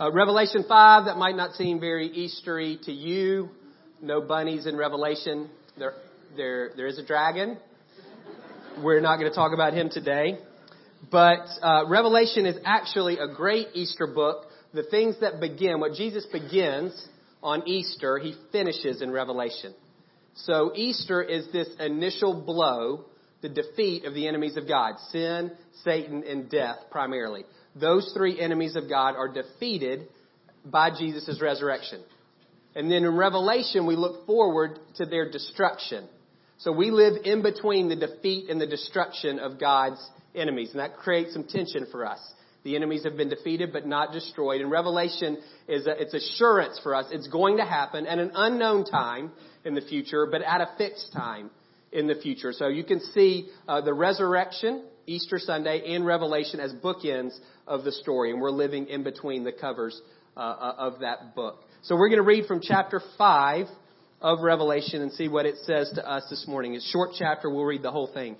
Uh, Revelation 5, that might not seem very Eastery to you. No bunnies in Revelation. There, there, there is a dragon. We're not going to talk about him today. But uh, Revelation is actually a great Easter book. The things that begin, what Jesus begins on Easter, he finishes in Revelation. So Easter is this initial blow, the defeat of the enemies of God, sin, Satan, and death primarily those three enemies of God are defeated by Jesus' resurrection. And then in Revelation, we look forward to their destruction. So we live in between the defeat and the destruction of God's enemies, and that creates some tension for us. The enemies have been defeated but not destroyed. And Revelation is a, it's assurance for us. It's going to happen at an unknown time in the future, but at a fixed time in the future. So you can see uh, the resurrection Easter Sunday and Revelation as bookends of the story, and we're living in between the covers uh, uh of that book. So we're going to read from chapter 5 of Revelation and see what it says to us this morning. It's a short chapter, we'll read the whole thing.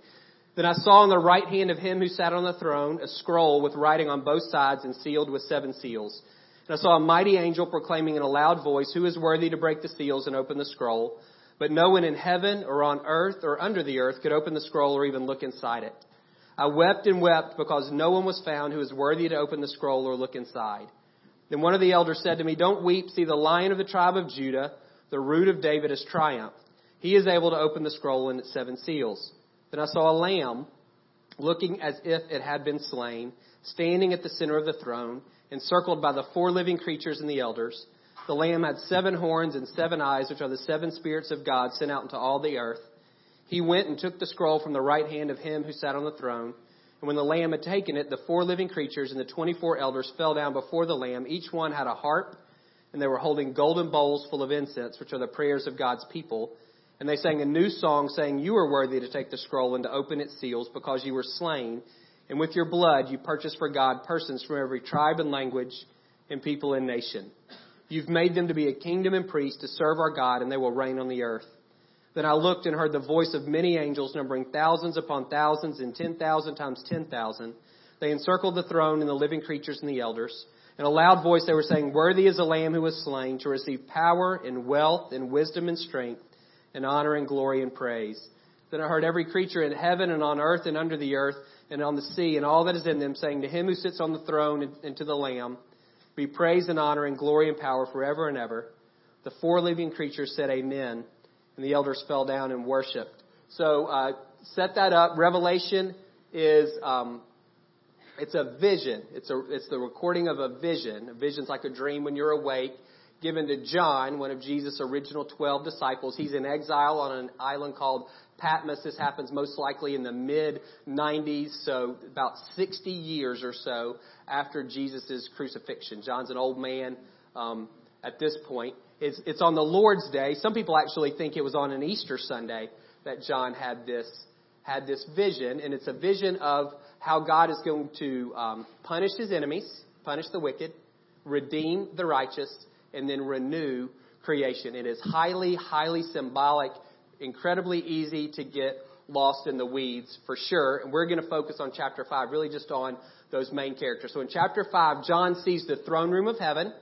Then I saw on the right hand of him who sat on the throne a scroll with writing on both sides and sealed with seven seals. And I saw a mighty angel proclaiming in a loud voice, Who is worthy to break the seals and open the scroll? But no one in heaven or on earth or under the earth could open the scroll or even look inside it. I wept and wept because no one was found who was worthy to open the scroll or look inside. Then one of the elders said to me, Don't weep. See, the lion of the tribe of Judah, the root of David, has triumphed. He is able to open the scroll and its seven seals. Then I saw a lamb looking as if it had been slain, standing at the center of the throne, encircled by the four living creatures and the elders. The lamb had seven horns and seven eyes, which are the seven spirits of God sent out into all the earth. He went and took the scroll from the right hand of him who sat on the throne. And when the Lamb had taken it, the four living creatures and the 24 elders fell down before the Lamb. Each one had a harp, and they were holding golden bowls full of incense, which are the prayers of God's people. And they sang a new song, saying, You are worthy to take the scroll and to open its seals, because you were slain. And with your blood you purchased for God persons from every tribe and language and people and nation. You've made them to be a kingdom and priests to serve our God, and they will reign on the earth. Then I looked and heard the voice of many angels, numbering thousands upon thousands and ten thousand times ten thousand. They encircled the throne and the living creatures and the elders. In a loud voice they were saying, Worthy is the Lamb who was slain to receive power and wealth and wisdom and strength and honor and glory and praise. Then I heard every creature in heaven and on earth and under the earth and on the sea and all that is in them saying to him who sits on the throne and to the Lamb, Be praise and honor and glory and power forever and ever. The four living creatures said, Amen and the elders fell down and worshiped. So uh, set that up. Revelation is um, it's a vision. It's a it's the recording of a vision. A vision's like a dream when you're awake. Given to John, one of Jesus' original 12 disciples. He's in exile on an island called Patmos. This happens most likely in the mid 90s, so about 60 years or so after Jesus' crucifixion. John's an old man um, at this point. It's, it's on the Lord's Day. Some people actually think it was on an Easter Sunday that John had this had this vision, and it's a vision of how God is going to um, punish his enemies, punish the wicked, redeem the righteous, and then renew creation. It is highly, highly symbolic, incredibly easy to get lost in the weeds for sure. And we're going to focus on chapter 5, really just on those main characters. So in chapter 5, John sees the throne room of heaven,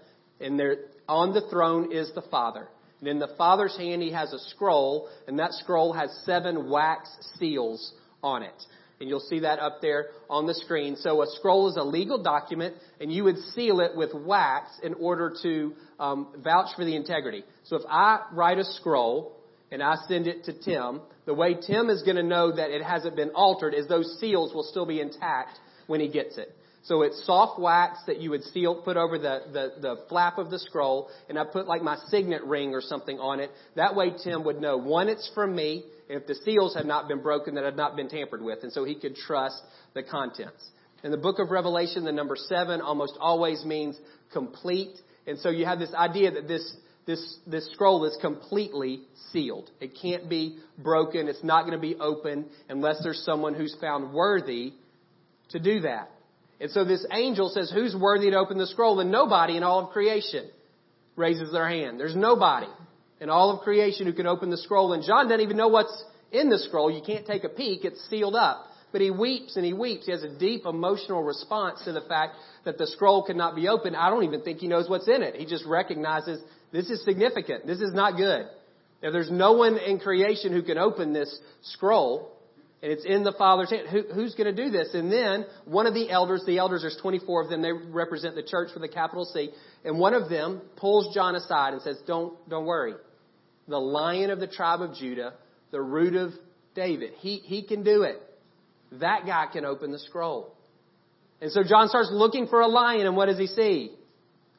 and there, on the throne is the Father. And in the Father's hand, he has a scroll, and that scroll has seven wax seals on it. And you'll see that up there on the screen. So a scroll is a legal document, and you would seal it with wax in order to um, vouch for the integrity. So if I write a scroll and I send it to Tim, the way Tim is going to know that it hasn't been altered is those seals will still be intact when he gets it. So it's soft wax that you would seal, put over the, the, the flap of the scroll, and I put like my signet ring or something on it. That way Tim would know, one, it's from me, and if the seals had not been broken, that had not been tampered with, and so he could trust the contents. In the book of Revelation, the number seven almost always means complete, and so you have this idea that this, this, this scroll is completely sealed. It can't be broken. It's not going to be open unless there's someone who's found worthy to do that. And so this angel says, Who's worthy to open the scroll? And nobody in all of creation raises their hand. There's nobody in all of creation who can open the scroll. And John doesn't even know what's in the scroll. You can't take a peek. It's sealed up. But he weeps and he weeps. He has a deep emotional response to the fact that the scroll cannot be opened. I don't even think he knows what's in it. He just recognizes this is significant. This is not good. If there's no one in creation who can open this scroll, and it's in the Father's hand, who, who's going to do this? And then one of the elders, the elders, there's 24 of them, they represent the church with a capital C, and one of them pulls John aside and says, don't, don't worry. The lion of the tribe of Judah, the root of David, he, he can do it. That guy can open the scroll. And so John starts looking for a lion, and what does he see?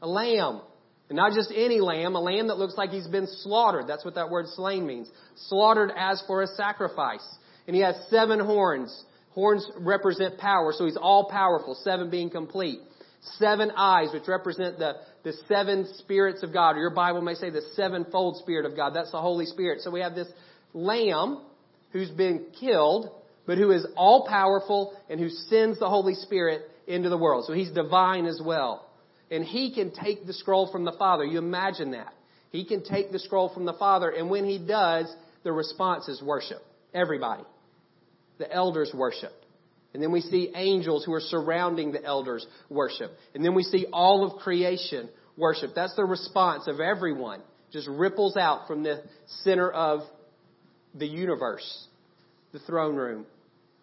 A lamb. And not just any lamb, a lamb that looks like he's been slaughtered. That's what that word slain means. Slaughtered as for a sacrifice. And he has seven horns. Horns represent power, so he's all powerful, seven being complete. Seven eyes, which represent the, the seven spirits of God. Your Bible may say the sevenfold spirit of God. That's the Holy Spirit. So we have this lamb who's been killed, but who is all powerful and who sends the Holy Spirit into the world. So he's divine as well. And he can take the scroll from the Father. You imagine that. He can take the scroll from the Father, and when he does, the response is worship. Everybody. The elders worship. And then we see angels who are surrounding the elders worship. And then we see all of creation worship. That's the response of everyone. Just ripples out from the center of the universe, the throne room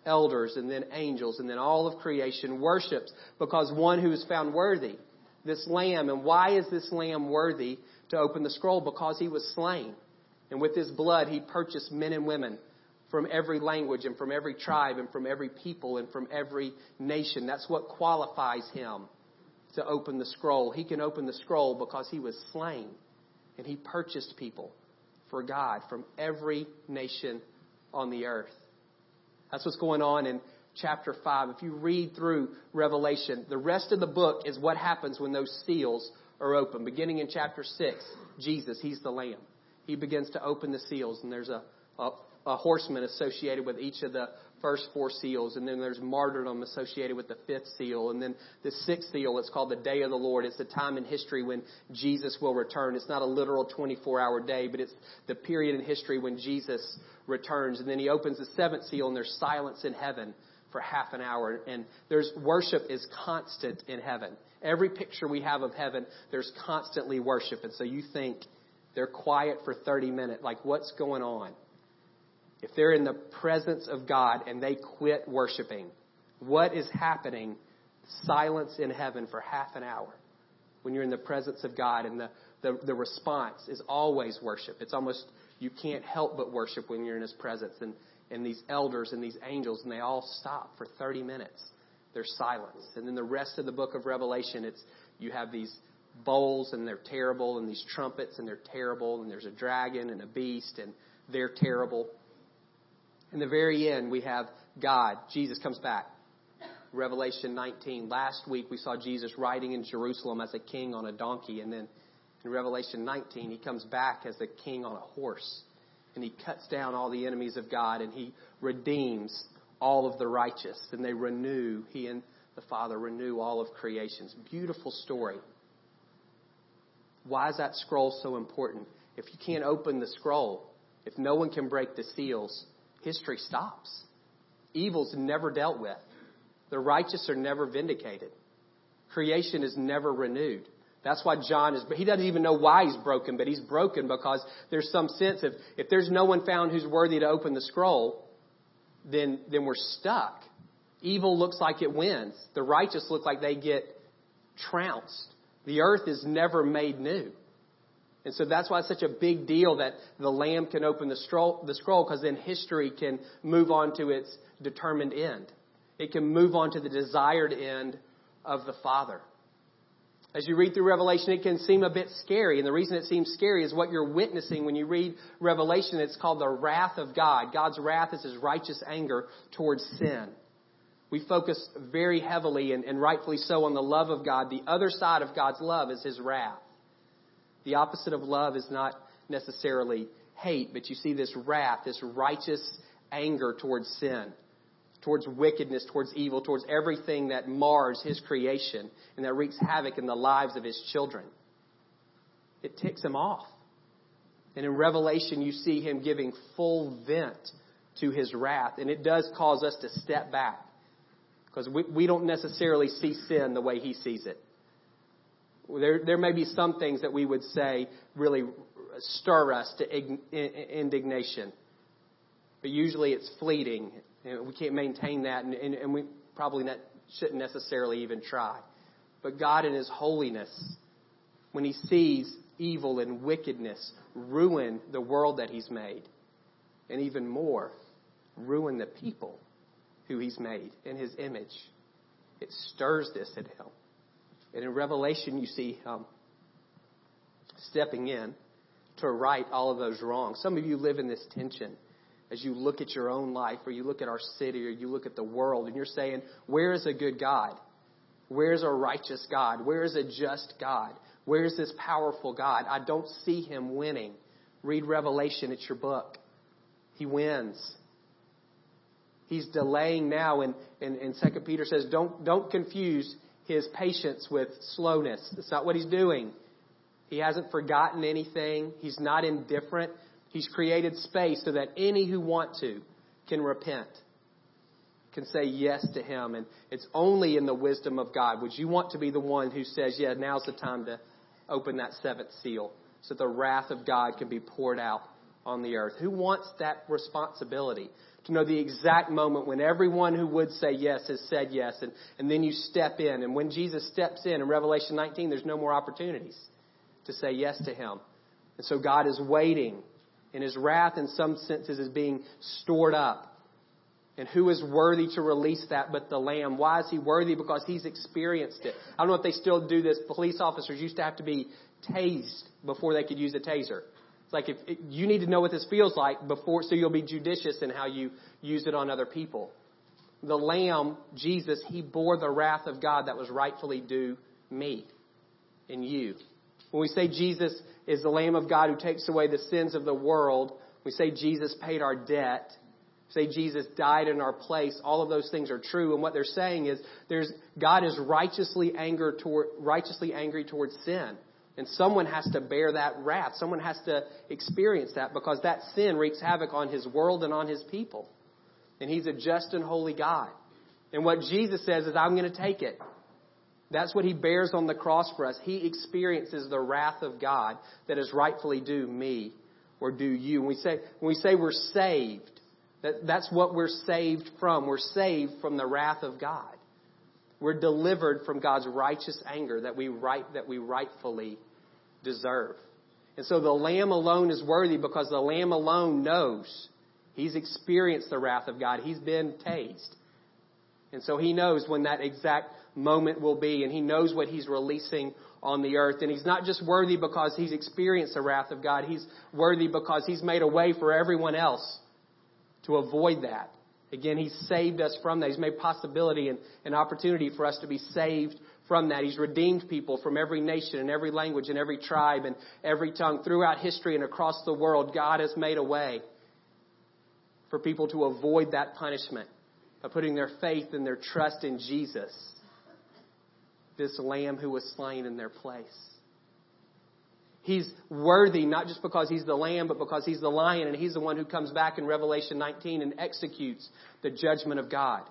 elders and then angels and then all of creation worships because one who is found worthy, this lamb. And why is this lamb worthy to open the scroll? Because he was slain. And with his blood, he purchased men and women from every language and from every tribe and from every people and from every nation. That's what qualifies him to open the scroll. He can open the scroll because he was slain and he purchased people for God from every nation on the earth. That's what's going on in chapter 5. If you read through Revelation, the rest of the book is what happens when those seals are open. Beginning in chapter 6, Jesus, he's the Lamb. He begins to open the seals, and there's a, a, a horseman associated with each of the first four seals, and then there's martyrdom associated with the fifth seal, and then the sixth seal, it's called the Day of the Lord. It's the time in history when Jesus will return. It's not a literal 24 hour day, but it's the period in history when Jesus returns. And then he opens the seventh seal, and there's silence in heaven for half an hour, and there's worship is constant in heaven. Every picture we have of heaven, there's constantly worship, and so you think they're quiet for 30 minutes, like what's going on? If they're in the presence of God and they quit worshiping, what is happening? Silence in heaven for half an hour when you're in the presence of God and the, the, the response is always worship. It's almost, you can't help but worship when you're in His presence. And, and these elders and these angels, and they all stop for 30 minutes. There's silence. And then the rest of the book of Revelation, it's, you have these bowls and they're terrible and these trumpets and they're terrible and there's a dragon and a beast and they're terrible. In the very end, we have God. Jesus comes back. Revelation 19. Last week, we saw Jesus riding in Jerusalem as a king on a donkey. And then in Revelation 19, he comes back as a king on a horse. And he cuts down all the enemies of God and he redeems all of the righteous. And they renew, he and the Father renew all of creation's beautiful story. Why is that scroll so important? If you can't open the scroll, if no one can break the seals, history stops. Evil's never dealt with. The righteous are never vindicated. Creation is never renewed. That's why John is, but he doesn't even know why he's broken, but he's broken because there's some sense of, if there's no one found who's worthy to open the scroll, then, then we're stuck. Evil looks like it wins. The righteous look like they get trounced. The earth is never made new. And so that's why it's such a big deal that the Lamb can open the scroll, because then history can move on to its determined end. It can move on to the desired end of the Father. As you read through Revelation, it can seem a bit scary. And the reason it seems scary is what you're witnessing when you read Revelation. It's called the wrath of God. God's wrath is his righteous anger towards sin. We focus very heavily and, and rightfully so on the love of God. The other side of God's love is his wrath. The opposite of love is not necessarily hate, but you see this wrath, this righteous anger towards sin, towards wickedness, towards evil, towards everything that mars his creation and that wreaks havoc in the lives of his children. It ticks him off. And in Revelation, you see him giving full vent to his wrath. And it does cause us to step back because we, we don't necessarily see sin the way he sees it. There, there may be some things that we would say really stir us to indignation. But usually it's fleeting. We can't maintain that, and, and, and we probably not, shouldn't necessarily even try. But God, in His holiness, when He sees evil and wickedness ruin the world that He's made, and even more, ruin the people who He's made in His image, it stirs this in Him. And in Revelation, you see Him stepping in to right all of those wrongs. Some of you live in this tension as you look at your own life or you look at our city or you look at the world and you're saying, where is a good God? Where is a righteous God? Where is a just God? Where is this powerful God? I don't see him winning. Read Revelation, it's your book. He wins. He's delaying now, and, and, and 2 Peter says, don't, don't confuse his patience with slowness. That's not what he's doing. He hasn't forgotten anything. He's not indifferent. He's created space so that any who want to can repent, can say yes to Him. And it's only in the wisdom of God. Would you want to be the one who says, yeah, now's the time to open that seventh seal so the wrath of God can be poured out on the earth? Who wants that responsibility? To know the exact moment when everyone who would say yes has said yes, and, and then you step in. And when Jesus steps in in Revelation 19, there's no more opportunities to say yes to Him. And so God is waiting and his wrath, in some senses, is being stored up. And who is worthy to release that but the Lamb? Why is he worthy? Because he's experienced it. I don't know if they still do this. Police officers used to have to be tased before they could use a taser. It's like if you need to know what this feels like before, so you'll be judicious in how you use it on other people. The Lamb, Jesus, he bore the wrath of God that was rightfully due me and you. When we say Jesus is the Lamb of God who takes away the sins of the world, we say Jesus paid our debt, say Jesus died in our place, all of those things are true. And what they're saying is there's, God is righteously, anger toward, righteously angry towards sin. And someone has to bear that wrath. Someone has to experience that because that sin wreaks havoc on his world and on his people. And he's a just and holy God. And what Jesus says is, I'm going to take it. That's what he bears on the cross for us. He experiences the wrath of God that is rightfully due me or due you. When we say, when we say we're saved, that, that's what we're saved from. We're saved from the wrath of God. We're delivered from God's righteous anger that we right, that we rightfully deserve. And so the Lamb alone is worthy because the Lamb alone knows. He's experienced the wrath of God. He's been tased. And so he knows when that exact moment will be, and he knows what he's releasing on the earth. And he's not just worthy because he's experienced the wrath of God, he's worthy because he's made a way for everyone else to avoid that. Again, he's saved us from that. He's made possibility and an opportunity for us to be saved from that. He's redeemed people from every nation and every language and every tribe and every tongue throughout history and across the world. God has made a way for people to avoid that punishment by putting their faith and their trust in Jesus this lamb who was slain in their place. He's worthy not just because he's the lamb, but because he's the lion and he's the one who comes back in Revelation 19 and executes the judgment of God.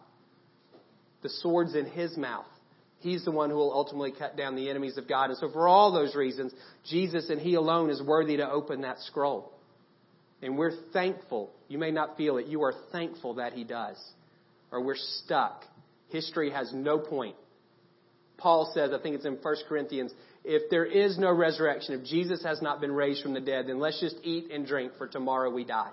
The sword's in his mouth. He's the one who will ultimately cut down the enemies of God. And so for all those reasons, Jesus and he alone is worthy to open that scroll. And we're thankful. You may not feel it. You are thankful that he does. Or we're stuck. History has no point Paul says, I think it's in 1 Corinthians, if there is no resurrection, if Jesus has not been raised from the dead, then let's just eat and drink, for tomorrow we die.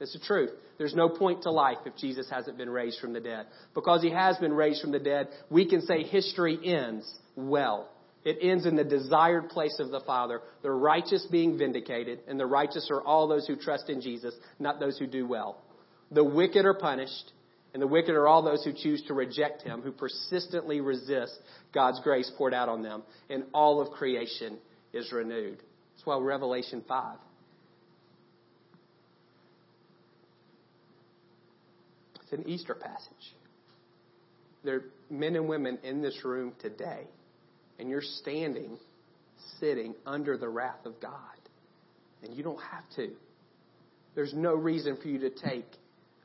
It's the truth. There's no point to life if Jesus hasn't been raised from the dead. Because he has been raised from the dead, we can say history ends well. It ends in the desired place of the Father, the righteous being vindicated, and the righteous are all those who trust in Jesus, not those who do well. The wicked are punished, and the wicked are all those who choose to reject him, who persistently resist God's grace poured out on them. And all of creation is renewed. That's why Revelation 5. An Easter passage. There are men and women in this room today, and you're standing, sitting under the wrath of God. And you don't have to. There's no reason for you to take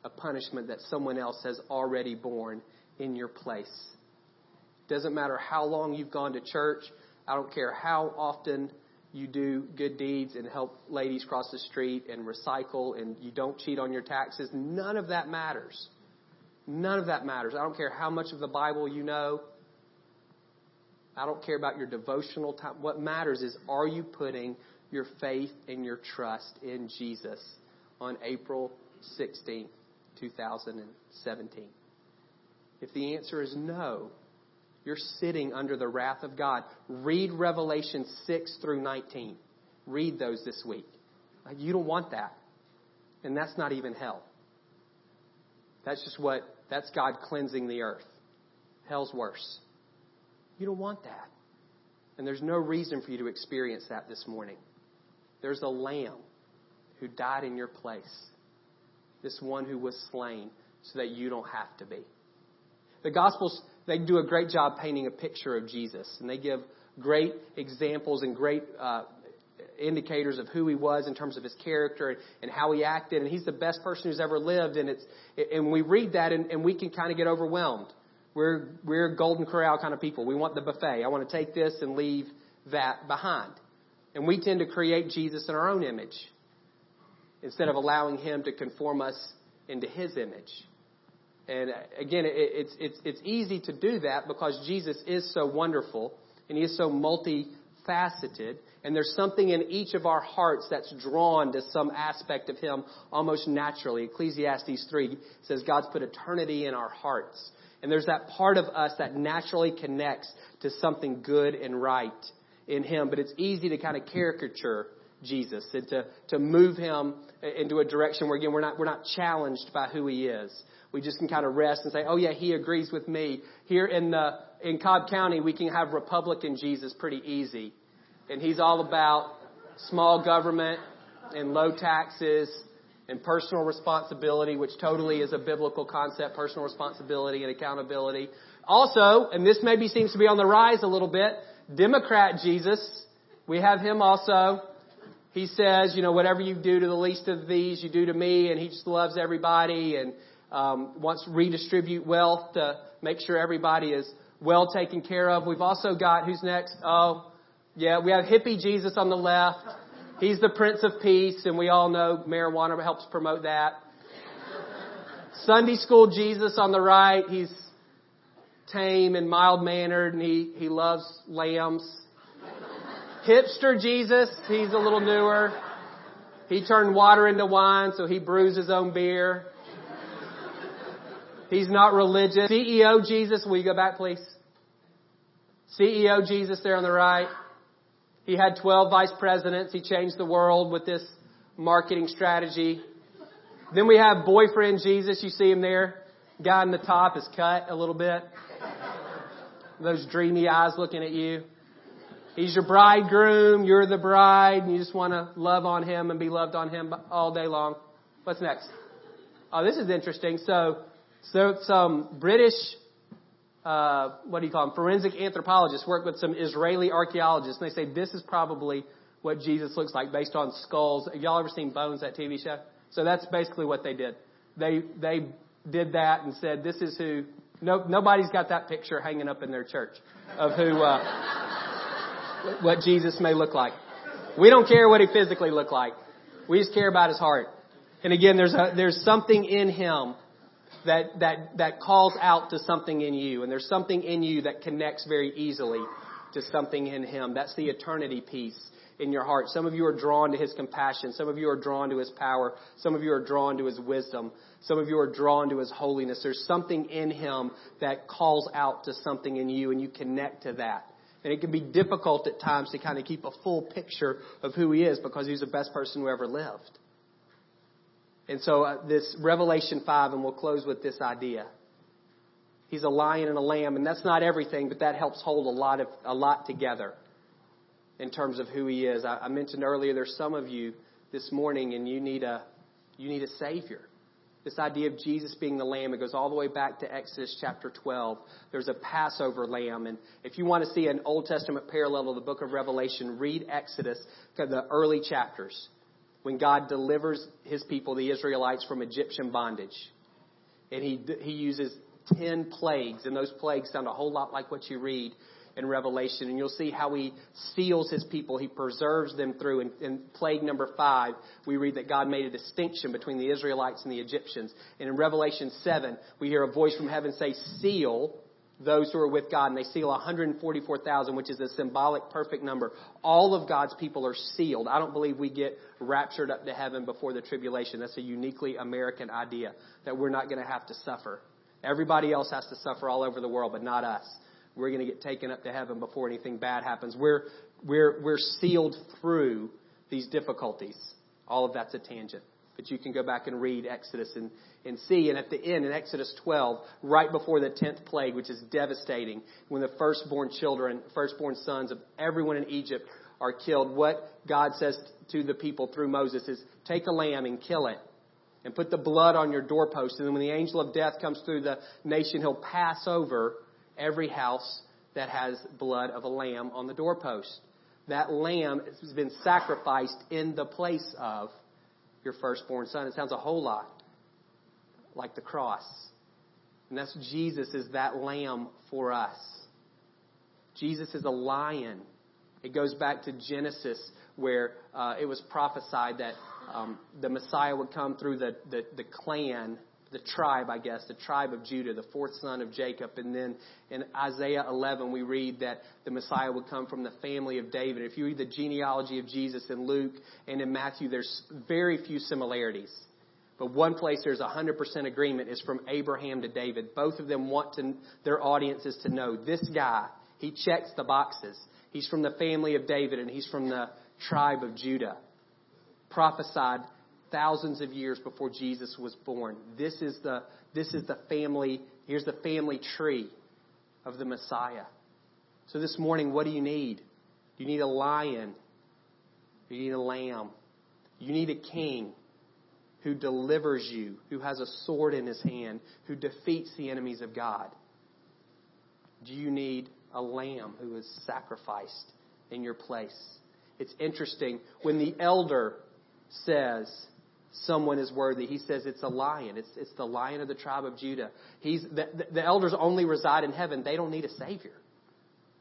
a punishment that someone else has already borne in your place. Doesn't matter how long you've gone to church. I don't care how often you do good deeds and help ladies cross the street and recycle and you don't cheat on your taxes. None of that matters. None of that matters. I don't care how much of the Bible you know. I don't care about your devotional time. What matters is are you putting your faith and your trust in Jesus on April 16, 2017? If the answer is no, you're sitting under the wrath of God. Read Revelation 6 through 19. Read those this week. You don't want that. And that's not even hell. That's just what, that's God cleansing the earth. Hell's worse. You don't want that. And there's no reason for you to experience that this morning. There's a lamb who died in your place. This one who was slain so that you don't have to be. The Gospels, they do a great job painting a picture of Jesus, and they give great examples and great uh, indicators of who he was in terms of his character and how he acted. And he's the best person who's ever lived. And it's and we read that and, and we can kind of get overwhelmed. We're we're golden corral kind of people. We want the buffet. I want to take this and leave that behind. And we tend to create Jesus in our own image instead of allowing him to conform us into his image. And uh, again, it's, it's, it's easy to do that because Jesus is so wonderful and he is so multifaceted. And there's something in each of our hearts that's drawn to some aspect of him almost naturally. Ecclesiastes 3 says God's put eternity in our hearts. And there's that part of us that naturally connects to something good and right in him. But it's easy to kind of caricature Jesus and to, to move him into a direction where again we're not we're not challenged by who he is we just can kind of rest and say, oh yeah, he agrees with me. Here in the, in Cobb County, we can have Republican Jesus pretty easy. And he's all about small government and low taxes and personal responsibility, which totally is a biblical concept, personal responsibility and accountability. Also, and this maybe seems to be on the rise a little bit, Democrat Jesus, we have him also. He says, you know, whatever you do to the least of these, you do to me, and he just loves everybody, and um, wants to redistribute wealth to make sure everybody is well taken care of. We've also got, who's next? Oh, yeah, we have hippie Jesus on the left. He's the Prince of Peace, and we all know marijuana helps promote that. Sunday school Jesus on the right. He's tame and mild mannered, and he, he loves lambs. Hipster Jesus, he's a little newer. He turned water into wine, so he brews his own beer. He's not religious. CEO Jesus, will you go back please? CEO Jesus there on the right. He had 12 vice presidents. He changed the world with this marketing strategy. Then we have boyfriend Jesus. You see him there. Guy in the top is cut a little bit. Those dreamy eyes looking at you. He's your bridegroom. You're the bride. And you just want to love on him and be loved on him all day long. What's next? Oh, this is interesting. So so some British, uh, what do you call them, forensic anthropologists work with some Israeli archaeologists, and they say this is probably what Jesus looks like based on skulls. Have y'all ever seen Bones, that TV show? So that's basically what they did. They they did that and said this is who. No, nobody's got that picture hanging up in their church of who uh, what Jesus may look like. We don't care what he physically looked like. We just care about his heart. And again, there's a, there's something in him that, that, that calls out to something in you. And there's something in you that connects very easily to something in Him. That's the eternity piece in your heart. Some of you are drawn to His compassion. Some of you are drawn to His power. Some of you are drawn to His wisdom. Some of you are drawn to His holiness. There's something in Him that calls out to something in you and you connect to that. And it can be difficult at times to kind of keep a full picture of who He is because He's the best person who ever lived. And so uh, this Revelation 5, and we'll close with this idea. He's a lion and a lamb, and that's not everything, but that helps hold a lot of a lot together in terms of who he is. I, I mentioned earlier there's some of you this morning, and you need a you need a savior. This idea of Jesus being the lamb, it goes all the way back to Exodus chapter 12. There's a Passover lamb. And if you want to see an Old Testament parallel to the book of Revelation, read Exodus, the early chapters. When God delivers his people, the Israelites, from Egyptian bondage. And he, he uses 10 plagues, and those plagues sound a whole lot like what you read in Revelation. And you'll see how he seals his people. He preserves them through. In, in plague number five, we read that God made a distinction between the Israelites and the Egyptians. And in Revelation 7, we hear a voice from heaven say, Seal those who are with God, and they seal 144,000, which is a symbolic perfect number. All of God's people are sealed. I don't believe we get raptured up to heaven before the tribulation. That's a uniquely American idea that we're not going to have to suffer. Everybody else has to suffer all over the world, but not us. We're going to get taken up to heaven before anything bad happens. We're, we're, we're sealed through these difficulties. All of that's a tangent. But you can go back and read Exodus and, and see. And at the end, in Exodus 12, right before the 10th plague, which is devastating, when the firstborn children, firstborn sons of everyone in Egypt are killed, what God says to the people through Moses is, take a lamb and kill it and put the blood on your doorpost. And then when the angel of death comes through the nation, he'll pass over every house that has blood of a lamb on the doorpost. That lamb has been sacrificed in the place of your firstborn son. It sounds a whole lot like the cross. And that's Jesus is that lamb for us. Jesus is a lion. It goes back to Genesis where uh, it was prophesied that um, the Messiah would come through the, the, the clan the tribe, I guess, the tribe of Judah, the fourth son of Jacob. And then in Isaiah 11, we read that the Messiah would come from the family of David. If you read the genealogy of Jesus in Luke and in Matthew, there's very few similarities. But one place there's 100% agreement is from Abraham to David. Both of them want to, their audiences to know this guy, he checks the boxes. He's from the family of David and he's from the tribe of Judah. Prophesied thousands of years before Jesus was born. This is the, this is the family, here's the family tree of the Messiah. So this morning, what do you need? You need a lion. You need a lamb. You need a king who delivers you, who has a sword in his hand, who defeats the enemies of God. Do you need a lamb who is sacrificed in your place? It's interesting when the elder says, someone is worthy. He says it's a lion. It's, it's the lion of the tribe of Judah. He's, the, the elders only reside in heaven. They don't need a savior.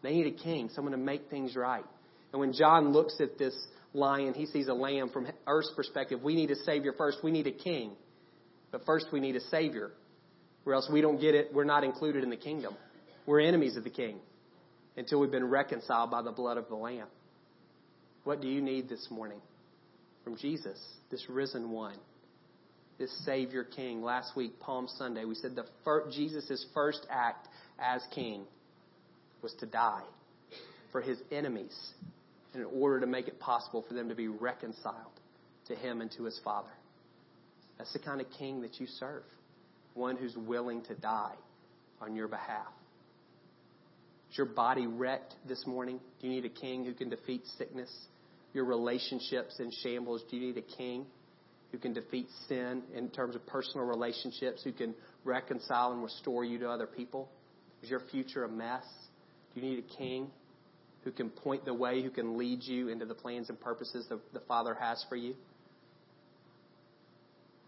They need a king, someone to make things right. And when John looks at this lion, he sees a lamb from earth's perspective. We need a savior first. We need a king. But first we need a savior. Or else we don't get it. We're not included in the kingdom. We're enemies of the king until we've been reconciled by the blood of the lamb. What do you need this morning? From Jesus, this risen one, this Savior King. Last week, Palm Sunday, we said the Jesus' first act as King was to die for his enemies in order to make it possible for them to be reconciled to him and to his Father. That's the kind of King that you serve, one who's willing to die on your behalf. Is your body wrecked this morning? Do you need a king who can defeat sickness? Your relationships in shambles? Do you need a king who can defeat sin in terms of personal relationships, who can reconcile and restore you to other people? Is your future a mess? Do you need a king who can point the way, who can lead you into the plans and purposes that the Father has for you?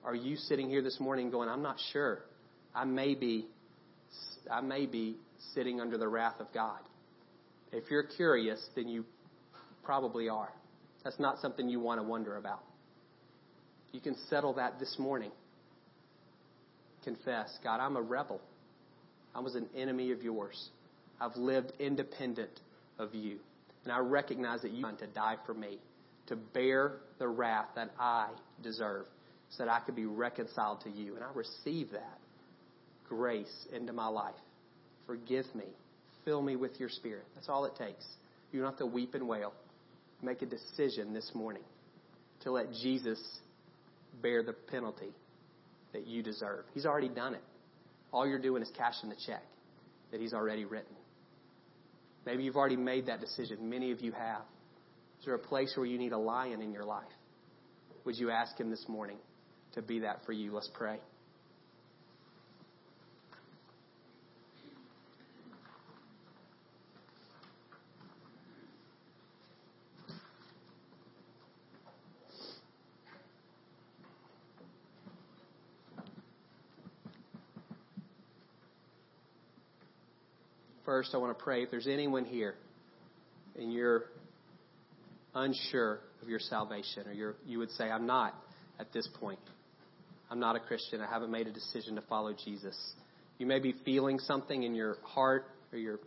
Are you sitting here this morning going, I'm not sure. I may be I may be sitting under the wrath of God. If you're curious, then you probably are. That's not something you want to wonder about. You can settle that this morning. Confess, God, I'm a rebel. I was an enemy of yours. I've lived independent of you. And I recognize that you want to die for me, to bear the wrath that I deserve, so that I could be reconciled to you. And I receive that grace into my life. Forgive me. Fill me with your spirit. That's all it takes. You don't have to weep and wail make a decision this morning to let Jesus bear the penalty that you deserve. He's already done it. All you're doing is cashing the check that He's already written. Maybe you've already made that decision. Many of you have. Is there a place where you need a lion in your life? Would you ask Him this morning to be that for you? Let's pray. First, I want to pray if there's anyone here and you're unsure of your salvation, or you're, you would say, I'm not at this point. I'm not a Christian. I haven't made a decision to follow Jesus. You may be feeling something in your heart, or your,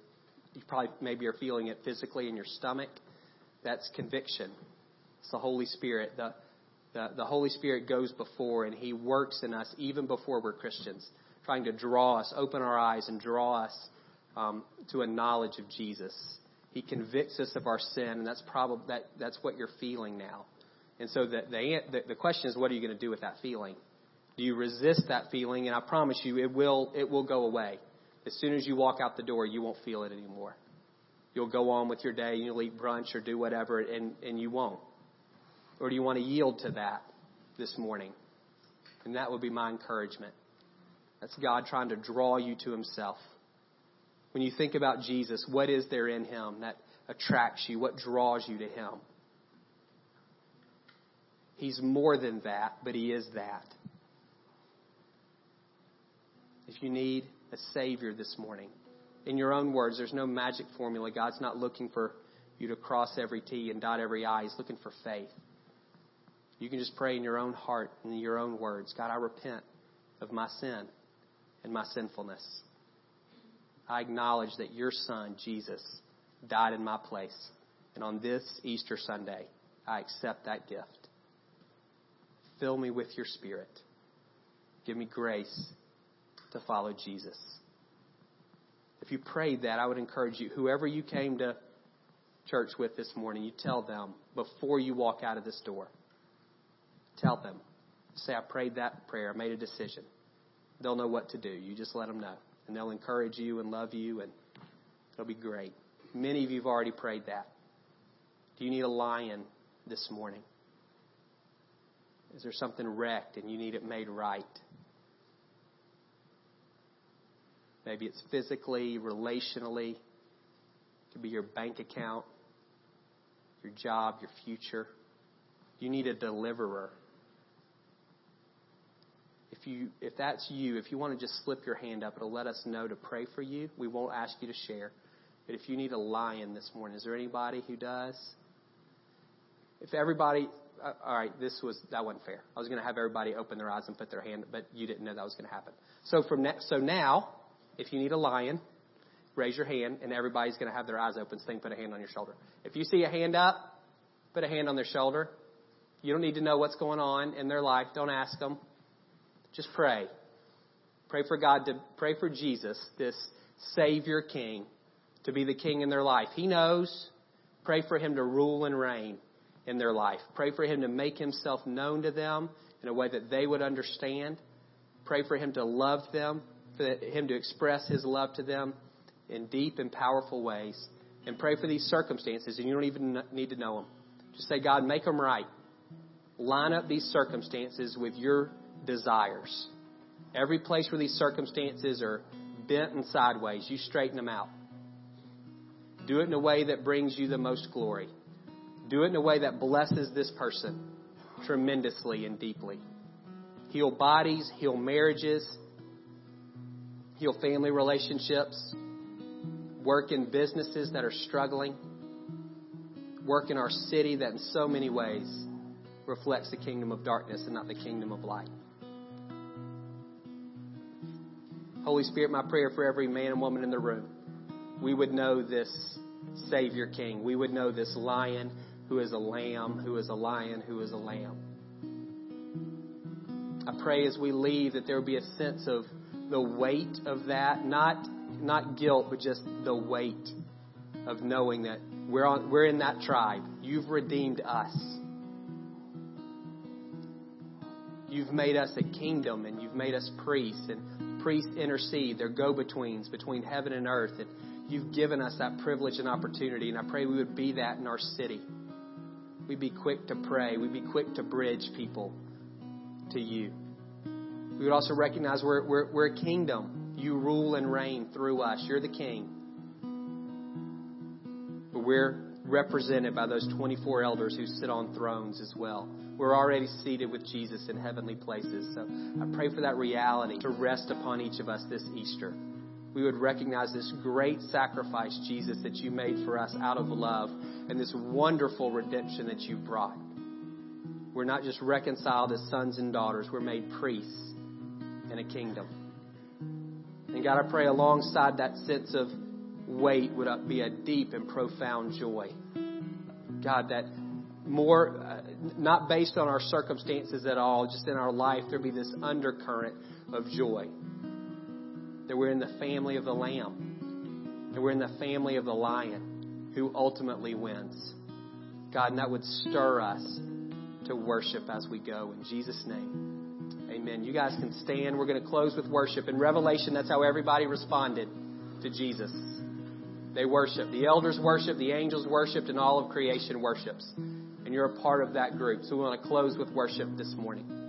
you probably maybe are feeling it physically in your stomach. That's conviction. It's the Holy Spirit. The, the, the Holy Spirit goes before, and He works in us even before we're Christians, trying to draw us, open our eyes, and draw us um, to a knowledge of Jesus. He convicts us of our sin, and that's probably that, that's what you're feeling now. And so the, the, the question is, what are you going to do with that feeling? Do you resist that feeling? And I promise you, it will, it will go away. As soon as you walk out the door, you won't feel it anymore. You'll go on with your day, and you'll eat brunch or do whatever, and, and you won't. Or do you want to yield to that this morning? And that would be my encouragement. That's God trying to draw you to Himself. When you think about Jesus, what is there in Him that attracts you? What draws you to Him? He's more than that, but He is that. If you need a Savior this morning, in your own words, there's no magic formula. God's not looking for you to cross every T and dot every I. He's looking for faith. You can just pray in your own heart in your own words God, I repent of my sin and my sinfulness. I acknowledge that your Son, Jesus, died in my place. And on this Easter Sunday, I accept that gift. Fill me with your Spirit. Give me grace to follow Jesus. If you prayed that, I would encourage you, whoever you came to church with this morning, you tell them before you walk out of this door. Tell them. Say, I prayed that prayer. I made a decision. They'll know what to do. You just let them know. And they'll encourage you and love you, and it'll be great. Many of you have already prayed that. Do you need a lion this morning? Is there something wrecked and you need it made right? Maybe it's physically, relationally. It could be your bank account, your job, your future. You need a deliverer. If you if that's you, if you want to just slip your hand up, it'll let us know to pray for you. We won't ask you to share. But if you need a lion this morning, is there anybody who does? If everybody uh, all right, this was that wasn't fair. I was going to have everybody open their eyes and put their hand, but you didn't know that was going to happen. So from ne- so now, if you need a lion, raise your hand, and everybody's going to have their eyes open. Can put a hand on your shoulder. If you see a hand up, put a hand on their shoulder. You don't need to know what's going on in their life. Don't ask them. Just pray. Pray for God to pray for Jesus, this Savior King, to be the King in their life. He knows. Pray for Him to rule and reign in their life. Pray for Him to make Himself known to them in a way that they would understand. Pray for Him to love them for Him to express His love to them in deep and powerful ways. And pray for these circumstances, and you don't even need to know them. Just say, God, make them right. Line up these circumstances with your desires. Every place where these circumstances are bent and sideways, you straighten them out. Do it in a way that brings you the most glory. Do it in a way that blesses this person tremendously and deeply. Heal bodies, heal marriages, heal family relationships, work in businesses that are struggling, work in our city that in so many ways reflects the kingdom of darkness and not the kingdom of light. Holy Spirit, my prayer for every man and woman in the room, we would know this Savior King. We would know this lion who is a lamb, who is a lion, who is a lamb. I pray as we leave that there would be a sense of the weight of that, not not guilt, but just the weight of knowing that we're on we're in that tribe. You've redeemed us. You've made us a kingdom and you've made us priests and priests intercede. They're go-betweens between heaven and earth and you've given us that privilege and opportunity and I pray we would be that in our city. We'd be quick to pray. We'd be quick to bridge people to you. We would also recognize we're, we're, we're a kingdom. You rule and reign through us. You're the king. But we're represented by those 24 elders who sit on thrones as well. We're already seated with Jesus in heavenly places. So I pray for that reality to rest upon each of us this Easter. we would recognize this great sacrifice, Jesus, that you made for us out of love and this wonderful redemption that you brought. We're not just reconciled as sons and daughters, we're made priests in a kingdom. And God, I pray alongside that sense of weight would be a deep and profound joy. God, that more, uh, not based on our circumstances at all, just in our life, there be this undercurrent of joy. That we're in the family of the Lamb. That we're in the family of the Lion who ultimately wins. God, and that would stir us to worship as we go. In Jesus' name, amen. You guys can stand. We're going to close with worship. In Revelation, that's how everybody responded to Jesus. They worship. The elders worship, the angels worshiped, and all of creation worships. And you're a part of that group. So we want to close with worship this morning.